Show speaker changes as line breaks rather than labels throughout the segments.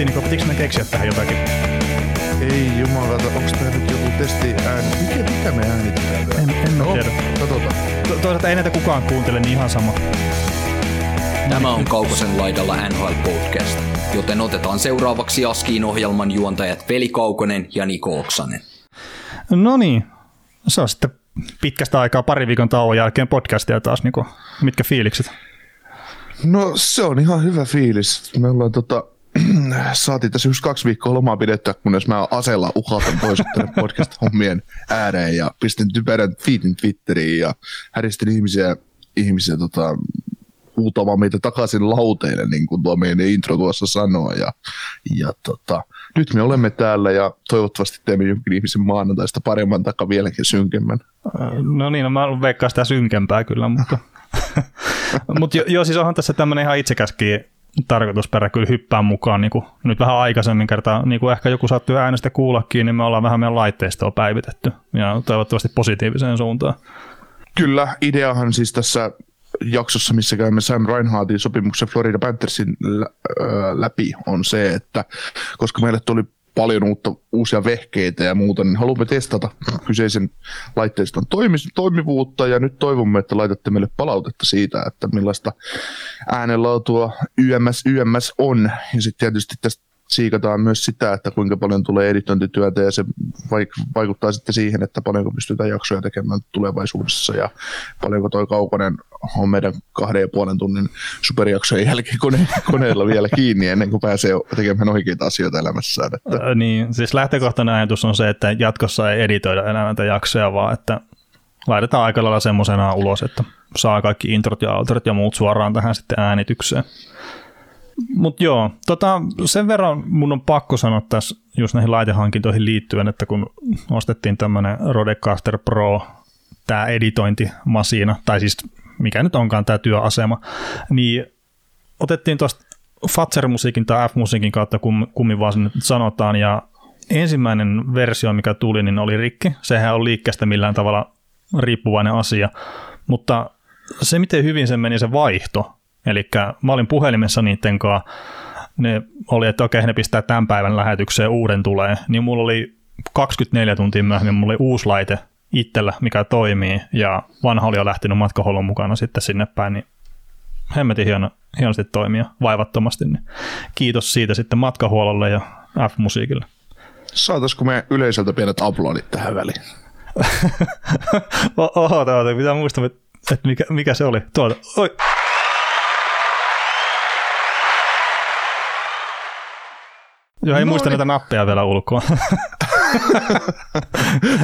Helvetti, niin pitikö me keksiä tähän jotakin?
Ei jumalata, onks tää nyt joku testi ääni? Mikä, mikä me äänitetään täällä?
En, en mä
No,
tiedä.
Katsotaan.
To- toisaalta ei näitä kukaan kuuntele, niin ihan sama.
Tämä on Kaukosen laidalla NHL Podcast, joten otetaan seuraavaksi Askiin ohjelman juontajat Veli Kaukonen ja Niko Oksanen.
No niin, se on sitten pitkästä aikaa pari viikon tauon jälkeen podcastia taas. Niin mitkä fiilikset?
No se on ihan hyvä fiilis. Me ollaan tota, saatiin tässä just kaksi viikkoa lomaa pidettyä, kunnes mä asella uhatan pois tänne podcast-hommien ääreen ja pistin typerän feedin Twitteriin ja häristin ihmisiä, ihmisiä tota, huutamaan meitä takaisin lauteille, niin kuin tuo meidän intro tuossa sanoo. Ja, ja tota, nyt me olemme täällä ja toivottavasti teemme jonkin ihmisen maanantaista paremman takaa vieläkin synkemmän.
No niin, no mä veikkaan sitä synkempää kyllä, mutta... mutta jo, joo, siis onhan tässä tämmöinen ihan itsekäskin tarkoitusperä kyllä hyppää mukaan niin kuin nyt vähän aikaisemmin kertaa, niin kuin ehkä joku saattoi äänestä kuullakin, niin me ollaan vähän meidän laitteistoa päivitetty ja toivottavasti positiiviseen suuntaan.
Kyllä, ideahan siis tässä jaksossa, missä käymme Sam Reinhardtin sopimuksen Florida Panthersin läpi, on se, että koska meille tuli paljon uutta, uusia vehkeitä ja muuta, niin haluamme testata kyseisen laitteiston toimi- toimivuutta ja nyt toivomme, että laitatte meille palautetta siitä, että millaista äänenlaatua YMS, YMS on. Ja sitten tietysti tästä siikataan myös sitä, että kuinka paljon tulee editointityötä ja se vaik- vaikuttaa sitten siihen, että paljonko pystytään jaksoja tekemään tulevaisuudessa ja paljonko toi Kaukonen on meidän kahden ja puolen tunnin superjaksojen jälkeen kone- koneella vielä kiinni ennen kuin pääsee tekemään oikeita asioita elämässään. Että
Ö, Niin, siis lähtökohtainen ajatus on se, että jatkossa ei editoida enää näitä jaksoja, vaan että laitetaan aika lailla semmoisena ulos, että saa kaikki introt ja outrot ja muut suoraan tähän sitten äänitykseen. Mutta joo, tota, sen verran mun on pakko sanoa tässä just näihin laitehankintoihin liittyen, että kun ostettiin tämmöinen Rodecaster Pro, tämä editointimasiina, tai siis mikä nyt onkaan tämä työasema, niin otettiin tuosta Fatser-musiikin tai F-musiikin kautta, kum, kummin vaan se nyt sanotaan, ja ensimmäinen versio, mikä tuli, niin oli rikki. Sehän on liikkeestä millään tavalla riippuvainen asia, mutta se, miten hyvin se meni se vaihto, eli mä olin puhelimessa niiden kanssa, ne oli, että okei, ne pistää tämän päivän lähetykseen uuden tulee, niin mulla oli 24 tuntia myöhemmin, mulla oli uusi laite itsellä, mikä toimii, ja vanha oli jo lähtenyt matkahuollon mukana sitten sinne päin, niin hemmetin hieno, hienosti toimia vaivattomasti, niin kiitos siitä sitten matkahuollolle ja F-musiikille.
saataisiko me yleisöltä pienet aplodit tähän väliin?
Oho, tuota, pitää muistaa, että mikä, mikä se oli. Tuota, oi. Joo, ei
No
muista
niin.
näitä nappeja vielä ulkoa.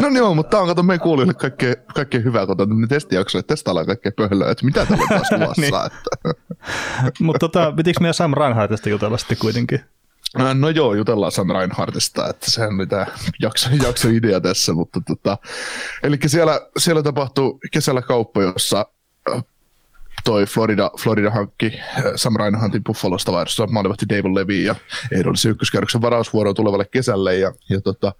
No joo, mutta tämä on kato meidän kuulijoille kaikkein, hyvää, kun tämmöinen testijakso, että testaillaan kaikkea pöhlöä, että mitä täällä on taas luvassa.
Niin.
että.
Mutta tota, pitikö meidän Sam Reinhardtista jutella sitten kuitenkin?
Äh, No joo, jutellaan Sam Reinhardtista, että sehän oli tämä jakso, jakso idea tässä, mutta tota, eli siellä, siellä tapahtui kesällä kauppa, jossa toi Florida, Florida hankki äh, Sam Reinhardtin Buffalosta vaihdossa maalivahti David Levy ja ehdollisen ykköskierroksen varausvuoroon tulevalle kesälle ja, ja tota,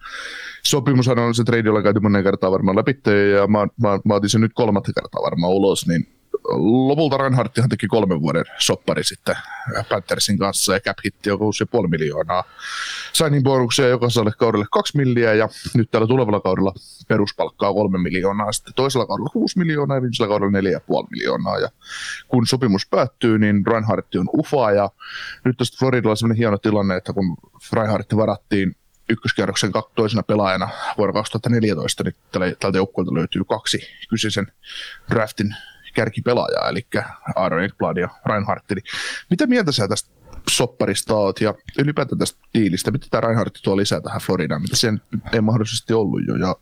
sopimushan on se trade, jolla käyty monen kertaa varmaan läpi ja mä, mä, mä otin sen nyt kolmatta kertaa varmaan ulos, niin lopulta Reinhardthan teki kolmen vuoden soppari sitten Panthersin kanssa ja cap hitti on 6,5 miljoonaa. Signing bonuksia jokaiselle kaudelle 2 milliä ja nyt tällä tulevalla kaudella peruspalkkaa 3 miljoonaa. Sitten toisella kaudella 6 miljoonaa ja viimeisellä kaudella 4,5 miljoonaa. Ja kun sopimus päättyy, niin Reinhardt on ufa ja nyt tästä Floridalla on sellainen hieno tilanne, että kun Reinhardt varattiin ykköskierroksen toisena pelaajana vuonna 2014, niin tältä joukkueelta löytyy kaksi kyseisen draftin kärkipelaajaa, eli Aaron Ekblad ja Reinhardt. Niin mitä mieltä sä tästä sopparista oot ja ylipäätään tästä diilistä? Mitä tämä Reinhardt tuo lisää tähän Floridaan, mitä sen ei mahdollisesti ollut jo ja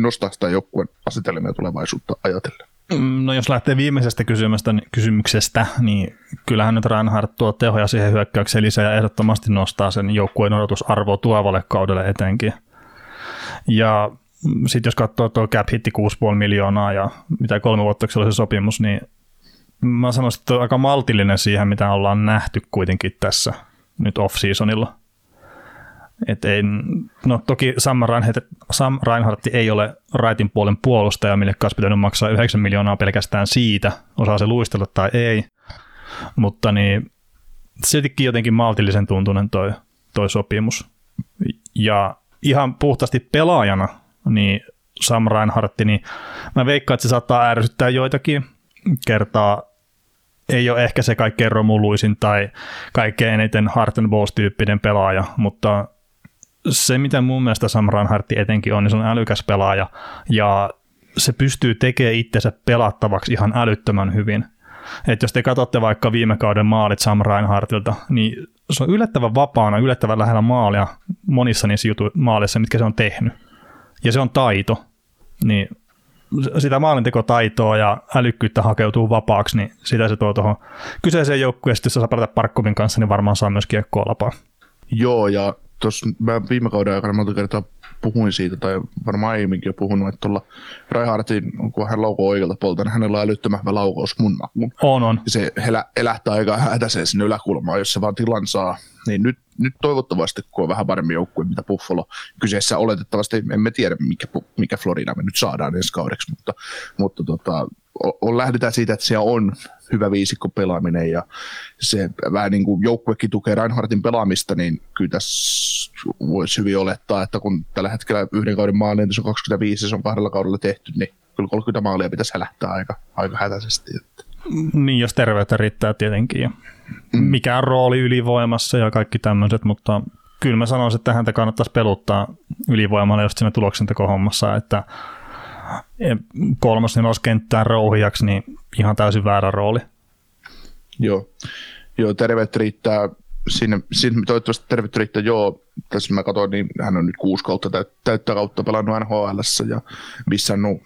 nostaa sitä joukkueen asetelmia tulevaisuutta ajatellen?
Mm, no jos lähtee viimeisestä kysymyksestä, kysymyksestä niin kyllähän nyt Reinhardt tuo tehoja siihen hyökkäykseen lisää ja ehdottomasti nostaa sen joukkueen odotusarvoa tulevalle kaudelle etenkin. Ja sitten jos katsoo tuo cap hitti 6,5 miljoonaa ja mitä kolme vuotta oli se sopimus, niin mä sanoisin, että on aika maltillinen siihen, mitä ollaan nähty kuitenkin tässä nyt off-seasonilla. Et ei, no toki Sam Reinhardt, Sam Reinhardt ei ole raitin puolen puolustaja, mille kanssa pitänyt maksaa 9 miljoonaa pelkästään siitä, osaa se luistella tai ei, mutta niin siltikin jotenkin maltillisen tuntunen toi, toi sopimus. Ja ihan puhtaasti pelaajana, niin Sam Reinhardt, niin mä veikkaan, että se saattaa ärsyttää joitakin kertaa. Ei ole ehkä se kaikkein romuluisin tai kaikkein eniten heart and balls-tyyppinen pelaaja, mutta se, mitä mun mielestä Sam Reinhardt etenkin on, niin se on älykäs pelaaja ja se pystyy tekemään itsensä pelattavaksi ihan älyttömän hyvin. Et jos te katsotte vaikka viime kauden maalit Sam Reinhardtilta, niin se on yllättävän vapaana, yllättävän lähellä maalia monissa niissä jutu- maalissa, mitkä se on tehnyt. Ja se on taito. Niin sitä maalintekotaitoa ja älykkyyttä hakeutuu vapaaksi, niin sitä se tuo tuohon kyseiseen joukkueeseen, jos saa pelata Parkkovin kanssa, niin varmaan saa myös kiekkoa lapaa.
Joo, ja tuossa viime kauden aikana monta kertaa puhuin siitä, tai varmaan aiemminkin jo puhunut, että tuolla Raihardin, kun hän laukoo oikealta puolta, niin hänellä on älyttömän hyvä laukaus mun makuun.
On, on.
Se elä, elähtää aika hätäiseen sinne yläkulmaan, jos se vaan tilan saa. Niin nyt, nyt toivottavasti, kun on vähän paremmin joukkue, mitä Buffalo kyseessä oletettavasti, emme tiedä, mikä, mikä Florida me nyt saadaan ensi kaudeksi, mutta, mutta tota, on, lähdetään siitä, että siellä on hyvä viisikko pelaaminen ja se vähän niin kuin joukkuekin tukee Reinhardtin pelaamista, niin kyllä tässä voisi hyvin olettaa, että kun tällä hetkellä yhden kauden maali, se on 25 se on kahdella kaudella tehty, niin kyllä 30 maalia pitäisi lähtää aika, aika hätäisesti. Että.
Niin, jos terveyttä riittää tietenkin. Ja mm. Mikä on rooli ylivoimassa ja kaikki tämmöiset, mutta kyllä mä sanoisin, että häntä kannattaisi peluttaa ylivoimalla just siinä tuloksentekohommassa, että kolmas neloskenttään rouhijaksi, niin ihan täysin väärä rooli.
Joo, joo terveyttä riittää sinne, sinne toivottavasti terveyttä riittää, joo, tässä mä katsoin, niin hän on nyt kuusi kautta täyttä kautta pelannut NHL ja missä on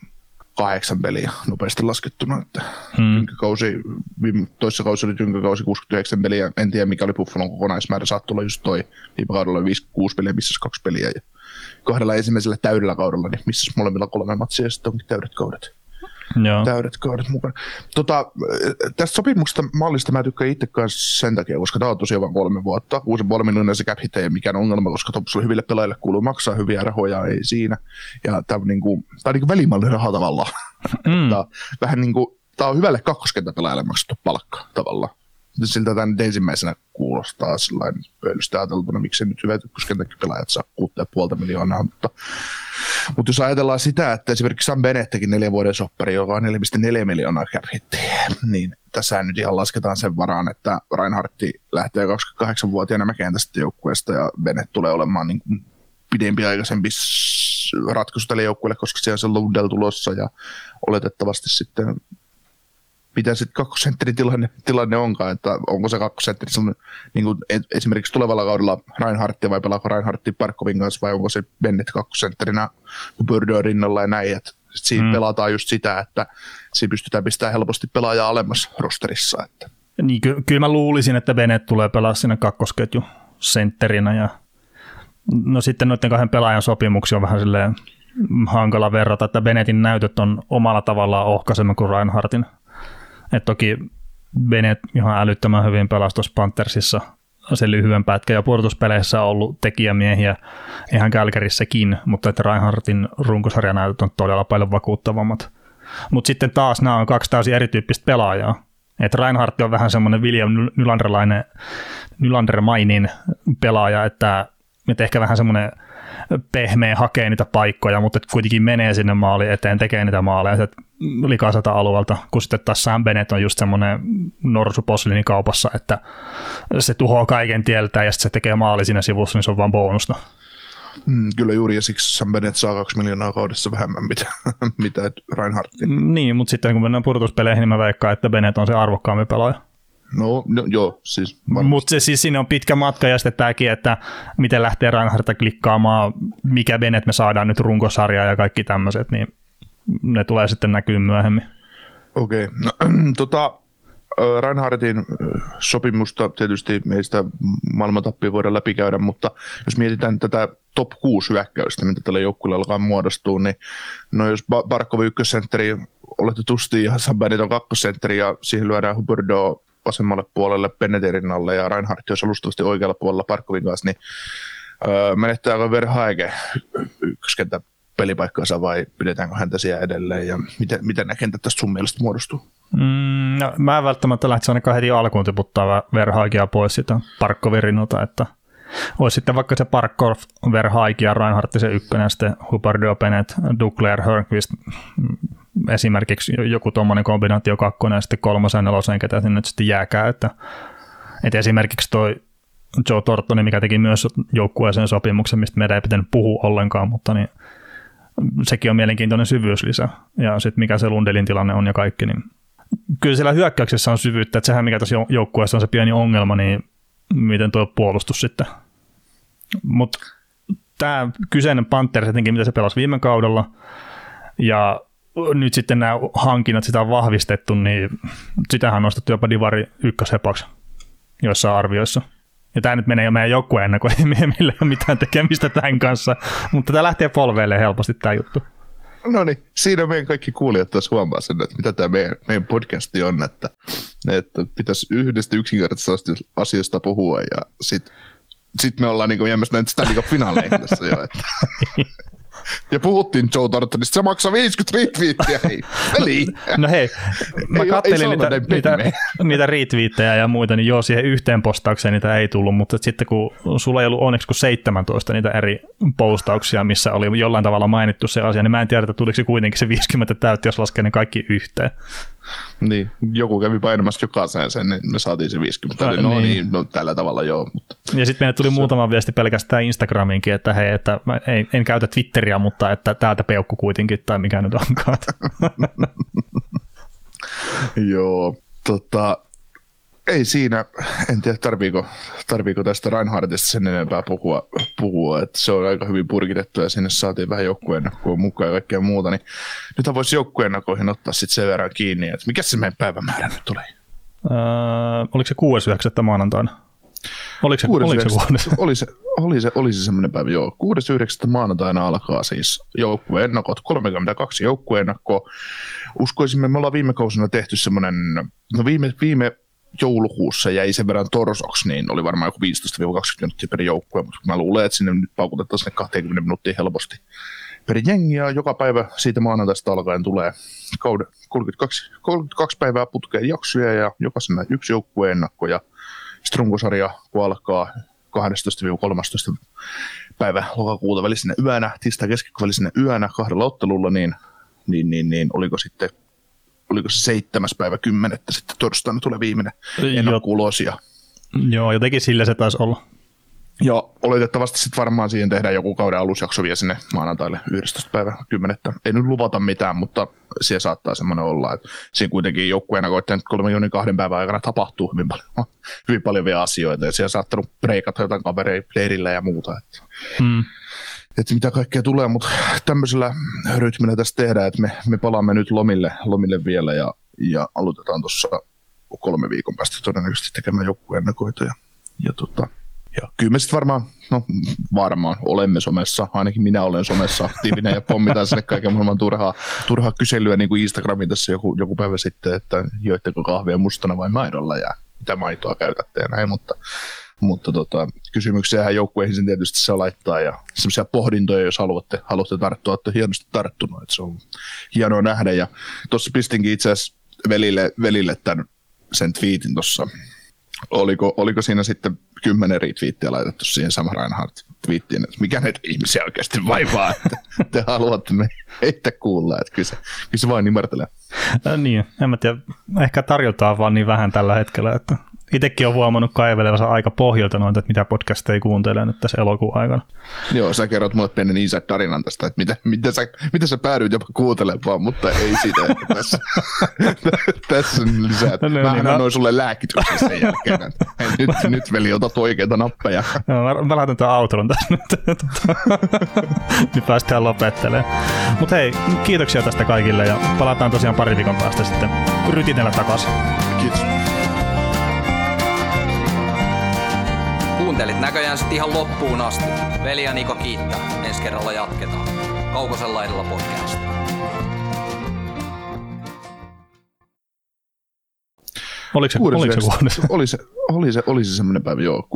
kahdeksan peliä nopeasti laskettuna. Että hmm. kausi, toisessa kausi oli tynkäkausi 69 peliä, en tiedä mikä oli Buffalon kokonaismäärä, saattoi olla just toi, viime kaudella oli 5-6 peliä, missä kaksi peliä. Ja kahdella ensimmäisellä täydellä kaudella, niin missä molemmilla kolme matsia ja sitten onkin täydet kaudet. Joo. Täydet kaudet mukana. Tota, tästä sopimuksesta mallista mä tykkään itse kanssa sen takia, koska tämä on tosiaan vain kolme vuotta. Puoli miljoonaa se cap hit ei mikään ongelma, koska tuossa hyville pelaajille kuuluu maksaa hyviä rahoja, ei siinä. Ja tämä on, niinku, tää on niinku välimallinen raha tavallaan. Mm. tää, vähän niin kuin, tämä on hyvälle kakkoskentäpelaajalle maksettu palkka tavallaan siltä tämä nyt ensimmäisenä kuulostaa sellainen pöylystä ajateltuna, miksi nyt hyvät ykköskentäkin pelaajat saa 6,5 miljoonaa, mutta, mutta jos ajatellaan sitä, että esimerkiksi Sam Bennett teki neljän vuoden soppari, joka on 4,4 miljoonaa cap niin tässä nyt ihan lasketaan sen varaan, että Reinhardti lähtee 28-vuotiaana mäkeen tästä joukkueesta ja Bennett tulee olemaan niin kuin pidempiaikaisempi ratkaisu tälle joukkueelle, koska siellä on se Lundell tulossa ja oletettavasti sitten mitä sitten kakkosentterin tilanne, tilanne onkaan, että onko se kakkosentteri niin kuin esimerkiksi tulevalla kaudella Reinhardtia vai pelaako Reinhardti Parkovin kanssa vai onko se Bennett kakkosentterinä Burdon rinnalla ja näin, että siinä mm. pelataan just sitä, että siinä pystytään pistämään helposti pelaajaa alemmas rosterissa. Että.
Niin, ky- kyllä mä luulisin, että Bennett tulee pelaa siinä kakkosketju sentterinä ja no sitten noiden kahden pelaajan sopimuksia on vähän silleen hankala verrata, että Bennettin näytöt on omalla tavallaan ohkaisemmin kuin Reinhardtin toki Bennett ihan älyttömän hyvin pelastus Panthersissa sen lyhyen pätkän ja puolustuspeleissä on ollut tekijämiehiä ihan Kälkärissäkin, mutta että Reinhardtin runkosarjanäytöt on todella paljon vakuuttavammat. Mutta sitten taas nämä on kaksi täysin erityyppistä pelaajaa. Et Reinhardt on vähän semmoinen William Nylanderlainen, Nylandermainin pelaaja, että, että ehkä vähän semmoinen pehmeä hakee niitä paikkoja, mutta kuitenkin menee sinne maali eteen, tekee niitä maaleja likaiselta alueelta, kun sitten taas Sam Bennett on just semmoinen norsu kaupassa, että se tuhoaa kaiken tieltä ja sitten se tekee maali siinä sivussa, niin se on vaan bonusta.
Mm, kyllä juuri, ja siksi Sam Bennett saa kaksi miljoonaa kaudessa vähemmän, mitä, mitä Reinhardtin.
Niin, mutta sitten kun mennään purtuspeleihin, niin mä veikkaan, että Bennett on se arvokkaampi pelaaja.
No, no joo, siis
Mutta siis siinä on pitkä matka ja sitten tämäkin, että miten lähtee Reinhardta klikkaamaan, mikä Bennett me saadaan nyt runkosarjaa ja kaikki tämmöiset, niin ne tulee sitten näkyy myöhemmin.
Okei. Okay. No, tota, Reinhardtin sopimusta tietysti meistä maailmantappia voidaan läpikäydä, mutta jos mietitään tätä top 6 hyökkäystä, mitä tällä joukkueella alkaa muodostua, niin no jos Barkov ykkössentteri, oletetusti ja Sabanit kakkosentteri ja siihen lyödään Huberdo vasemmalle puolelle Penneterin alle ja Reinhardt jos alustavasti oikealla puolella Barkovin kanssa, niin öö, menettääkö Verhaege ykköskentä pelipaikkansa vai pidetäänkö häntä siellä edelleen ja miten, miten ne kentät tästä sun mielestä muodostuu?
Mm, no, mä en välttämättä lähtisi ainakaan heti alkuun tiputtaa Verhaikia pois sitä Parkkoverinota, että olisi sitten vaikka se Parkkov, Verhaiki ja Reinhardt se ykkönen, sitten Huberdo, Bennett, Duclair, Hörnqvist esimerkiksi joku tuommoinen kombinaatio kakkonen ja sitten kolmosen nelosen, ketä sinne nyt sitten jääkää, että, että esimerkiksi toi Joe Tortoni, mikä teki myös joukkueeseen sopimuksen, mistä meidän ei pitänyt puhua ollenkaan, mutta niin sekin on mielenkiintoinen syvyyslisä. Ja sitten mikä se Lundelin tilanne on ja kaikki, niin kyllä siellä hyökkäyksessä on syvyyttä, että sehän mikä tässä joukkueessa on se pieni ongelma, niin miten tuo puolustus sitten. Mutta tämä kyseinen jotenkin, mitä se pelasi viime kaudella, ja nyt sitten nämä hankinnat, sitä on vahvistettu, niin sitähän on nostettu jopa Divari ykköshepaksi joissain arvioissa. Ja tämä nyt menee jo meidän joukkueen ennen kuin ei meillä ole mitään tekemistä tämän kanssa, mutta tämä lähtee polveille helposti tämä juttu.
No niin, siinä meidän kaikki kuulijat taas huomaa sen, että mitä tämä meidän, meidän podcasti on, että, että pitäisi yhdestä yksinkertaisesta asiasta puhua ja sitten sit me ollaan niin jäämässä näin Stanley Cup-finaaleihin tässä jo. Että. Ja puhuttiin Joe Thorntonista, se maksaa 50 retweettiä, hei, Eli.
No hei, mä ei, kattelin ei niitä, niitä, niitä retweettejä ja muita, niin joo, siihen yhteen postaukseen niitä ei tullut, mutta sitten kun sulla ei ollut onneksi kuin 17 niitä eri postauksia, missä oli jollain tavalla mainittu se asia, niin mä en tiedä, että tuliko se kuitenkin se 50 täytti, jos laskee ne kaikki yhteen.
Niin, joku kävi painamassa jokaiseen sen, niin me saatiin se 50. No, no niin. niin, no tällä tavalla joo. Mutta.
Ja sitten meille tuli se... muutama viesti pelkästään Instagramiinkin, että hei, että mä en, en käytä Twitteriä, mutta että täältä peukku kuitenkin, tai mikä nyt onkaan.
joo, tota, ei siinä, en tiedä tarviiko, tarviiko tästä Reinhardtista sen enempää puhua, puhua, että se on aika hyvin purkitettu ja sinne saatiin vähän joukkueennakoa mukaan ja kaikkea muuta, niin nyt voisi joukkueennakoihin ottaa sitten sen verran kiinni, että mikä se meidän päivämäärä nyt tuli?
Öö, oliko se 6.9. maanantaina? Oliko se, oliko se,
oli se, oli se, oli se semmoinen päivä, joo. 6.9. maanantaina alkaa siis joukkueennakot, 32 joukkueennakkoa. Uskoisimme, me ollaan viime kausina tehty semmoinen, no viime, viime joulukuussa jäi sen verran torsoksi, niin oli varmaan joku 15-20 minuuttia per joukkue, mutta mä luulen, että sinne nyt paukutetaan sinne 20 minuuttia helposti per jengi, ja joka päivä siitä maanantaista alkaen tulee kauden 32, 32 päivää putkeen jaksoja, ja jokaisena yksi joukkueen ennakko, ja strunkosarja, kun alkaa 12-13 päivä lokakuuta välisenä yönä, tiistai keskivälisenä yönä kahdella ottelulla, niin, niin, niin, niin oliko sitten oliko se seitsemäs päivä kymmenettä sitten torstaina tulee viimeinen ennakkuulos. Ja...
Joo, jotenkin sillä se taisi olla.
Ja oletettavasti sitten varmaan siihen tehdään joku kauden alusjakso vielä sinne maanantaille 11. päivä 10. Ei nyt luvata mitään, mutta siellä saattaa semmoinen olla, että siinä kuitenkin joukkueena koitteen kolmen kahden päivän aikana tapahtuu hyvin paljon, hyvin paljon vielä asioita ja siellä saattanut breikata jotain kavereita leirillä ja muuta. Että. Hmm että mitä kaikkea tulee, mutta tämmöisellä rytmillä tässä tehdään, että me, me palaamme nyt lomille, lomille vielä ja, ja aloitetaan tuossa kolme viikon päästä todennäköisesti tekemään joukkueennakoita. Ja, ja, tota, ja kyllä me sitten varmaan, no varmaan olemme somessa, ainakin minä olen somessa aktiivinen ja pommitaan sinne kaiken maailman turhaa, turhaa kyselyä niin kuin Instagramin tässä joku, joku päivä sitten, että joitteko kahvia mustana vai maidolla ja mitä maitoa käytätte ja näin, mutta mutta tota, kysymyksiä joukkueihin sen tietysti se laittaa ja semmoisia pohdintoja, jos haluatte, haluatte tarttua, olette hienosti tarttunut, että se on hienoa nähdä. Ja tuossa pistinkin itse asiassa velille, velille tämän, sen tweetin tuossa, oliko, oliko siinä sitten kymmenen eri twiittiä laitettu siihen sama Reinhardt twiittiin, että mikä näitä ihmisiä oikeasti vaivaa, että te haluatte me heitä kuulla, että kyllä se, kyllä se vain ymmärtelee.
Äh, niin, en mä tiedä, ehkä tarjotaan vaan niin vähän tällä hetkellä, että itsekin on huomannut kaivelevansa aika pohjalta noita, että mitä podcasteja kuuntelee nyt tässä elokuun aikana.
Joo, sä kerrot mulle pienen inside tarinan tästä, että miten, miten, sä, miten sä päädyit jopa kuuntelemaan, mutta ei siitä ehkä tässä. tässä lisää.
No, no,
Mä
niin,
annoin
no.
sulle lääkityksen sen jälkeen. Hei, nyt, nyt veli, otat oikeita nappeja.
Joo, mä, mä laitan tämän outron tässä nyt. Nyt päästään lopettelemaan. Mutta hei, kiitoksia tästä kaikille ja palataan tosiaan pari viikon päästä sitten rytinellä takaisin.
Kiitos.
Kuuntelit näköjään sitten ihan loppuun asti. Veli ja Niko kiittää. Ensi kerralla jatketaan. Kaukosen laidalla podcast.
Oliko se, oliko se
oli se, oli se, oli se semmoinen päivä, joo.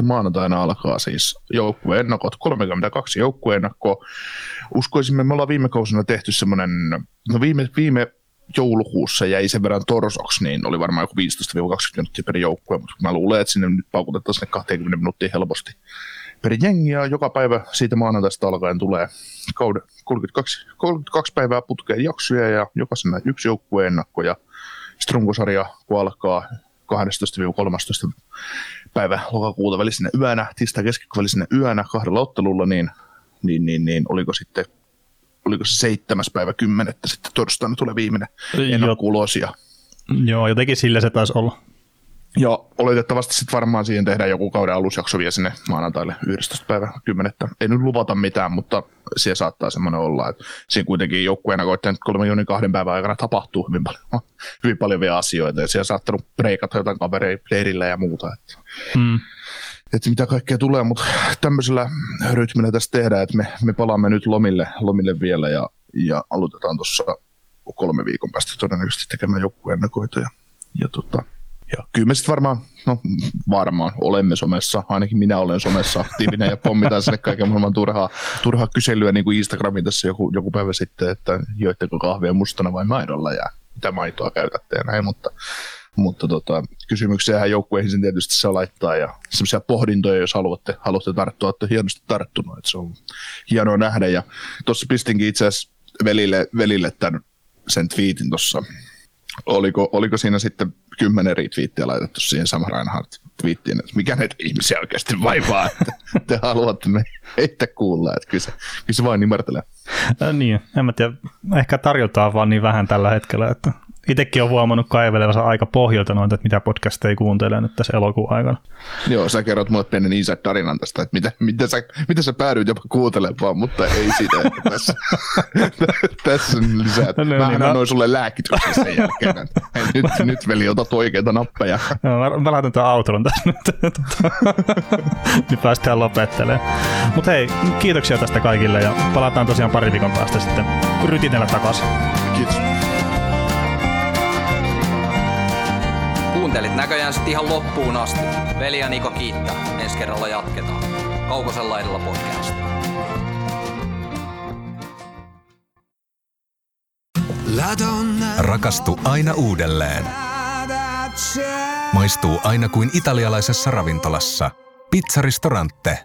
6.9. maanantaina alkaa siis joukkueennakot, 32 joukkueennakkoa. Uskoisimme, me ollaan viime kausina tehty semmoinen, no viime, viime joulukuussa jäi sen verran torsoksi, niin oli varmaan joku 15-20 minuuttia per joukkue, mutta mä luulen, että sinne nyt paukutetaan sinne 20 minuuttia helposti per jengi, ja joka päivä siitä maanantaista alkaen tulee kauden 32, 32 päivää putkeen jaksoja, ja jokaisena yksi joukkueennakko, ja sitten runkosarja, kun alkaa 12-13 päivä lokakuuta välisenä yönä, tiistai keskiviikko välisenä yönä kahdella ottelulla, niin, niin, niin, niin oliko sitten oliko se seitsemäs päivä kymmenettä sitten torstaina tulee viimeinen ennakko ulos ja,
Joo, jotenkin sillä se taisi olla.
ja oletettavasti sitten varmaan siihen tehdään joku kauden alusjakso vielä sinne maanantaille 11. päivä 10. Ei nyt luvata mitään, mutta siellä saattaa semmoinen olla, että siinä kuitenkin joukkueena koittaa nyt kolmen jonin kahden päivän aikana tapahtuu hyvin paljon, hyvin paljon vielä asioita ja siellä saattanut breikata jotain kavereita leirillä ja muuta. Että
Mm.
Että mitä kaikkea tulee, mutta tämmöisellä rytmillä tässä tehdään, että me, me palaamme nyt lomille, lomille vielä ja, ja aloitetaan tuossa kolme viikon päästä todennäköisesti tekemään joukkueennakoita ja, ja, tota, ja kyllä me sitten varmaan, no varmaan olemme somessa, ainakin minä olen somessa aktiivinen ja pommitaan sinne kaiken maailman turhaa, turhaa kyselyä niin kuin Instagramin tässä joku, joku päivä sitten, että joitteko kahvia mustana vai maidolla ja mitä maitoa käytätte ja näin, mutta mutta tota, kysymyksiähän joukkueihin sen tietysti saa laittaa ja semmoisia pohdintoja, jos haluatte, haluatte tarttua, että hienosti tarttunut, että se on hienoa nähdä ja tuossa pistinkin itse asiassa velille, velille tämän, sen twiitin tuossa, oliko, oliko siinä sitten kymmenen eri twiittiä laitettu siihen Sam Reinhardt twiittiin, että mikä näitä ihmisiä oikeasti vaivaa, että te haluatte me heitä kuulla, että kyllä se, kyllä se vain nimertelee.
Äh, niin, en mä tiedä. Ehkä tarjotaan vaan niin vähän tällä hetkellä, että itsekin on huomannut kaivelevansa aika pohjalta noita, että mitä podcasteja kuuntelee nyt tässä elokuun aikana.
Joo, sä kerrot mulle pienen inside tarinan tästä, että miten, miten, sä, miten sä päädyit jopa kuuntelemaan, mutta ei siitä ehkä tässä. tässä lisää.
No, no,
Mä
niin,
annoin
no.
sulle lääkityksen sen jälkeen. että nyt, nyt veli, otat oikeita nappeja.
Joo, mä, mä laitan tämän outron tässä nyt. Nyt päästään lopettelemaan. Mutta hei, kiitoksia tästä kaikille ja palataan tosiaan pari viikon päästä sitten rytinellä takaisin.
Kiitos.
Kuuntelit näköjään sitten ihan loppuun asti. Veli ja Niko kiittää. Ensi kerralla jatketaan. Kaukosen laidalla podcast.
Rakastu aina uudelleen. Maistuu aina kuin italialaisessa ravintolassa. Pizzaristorante.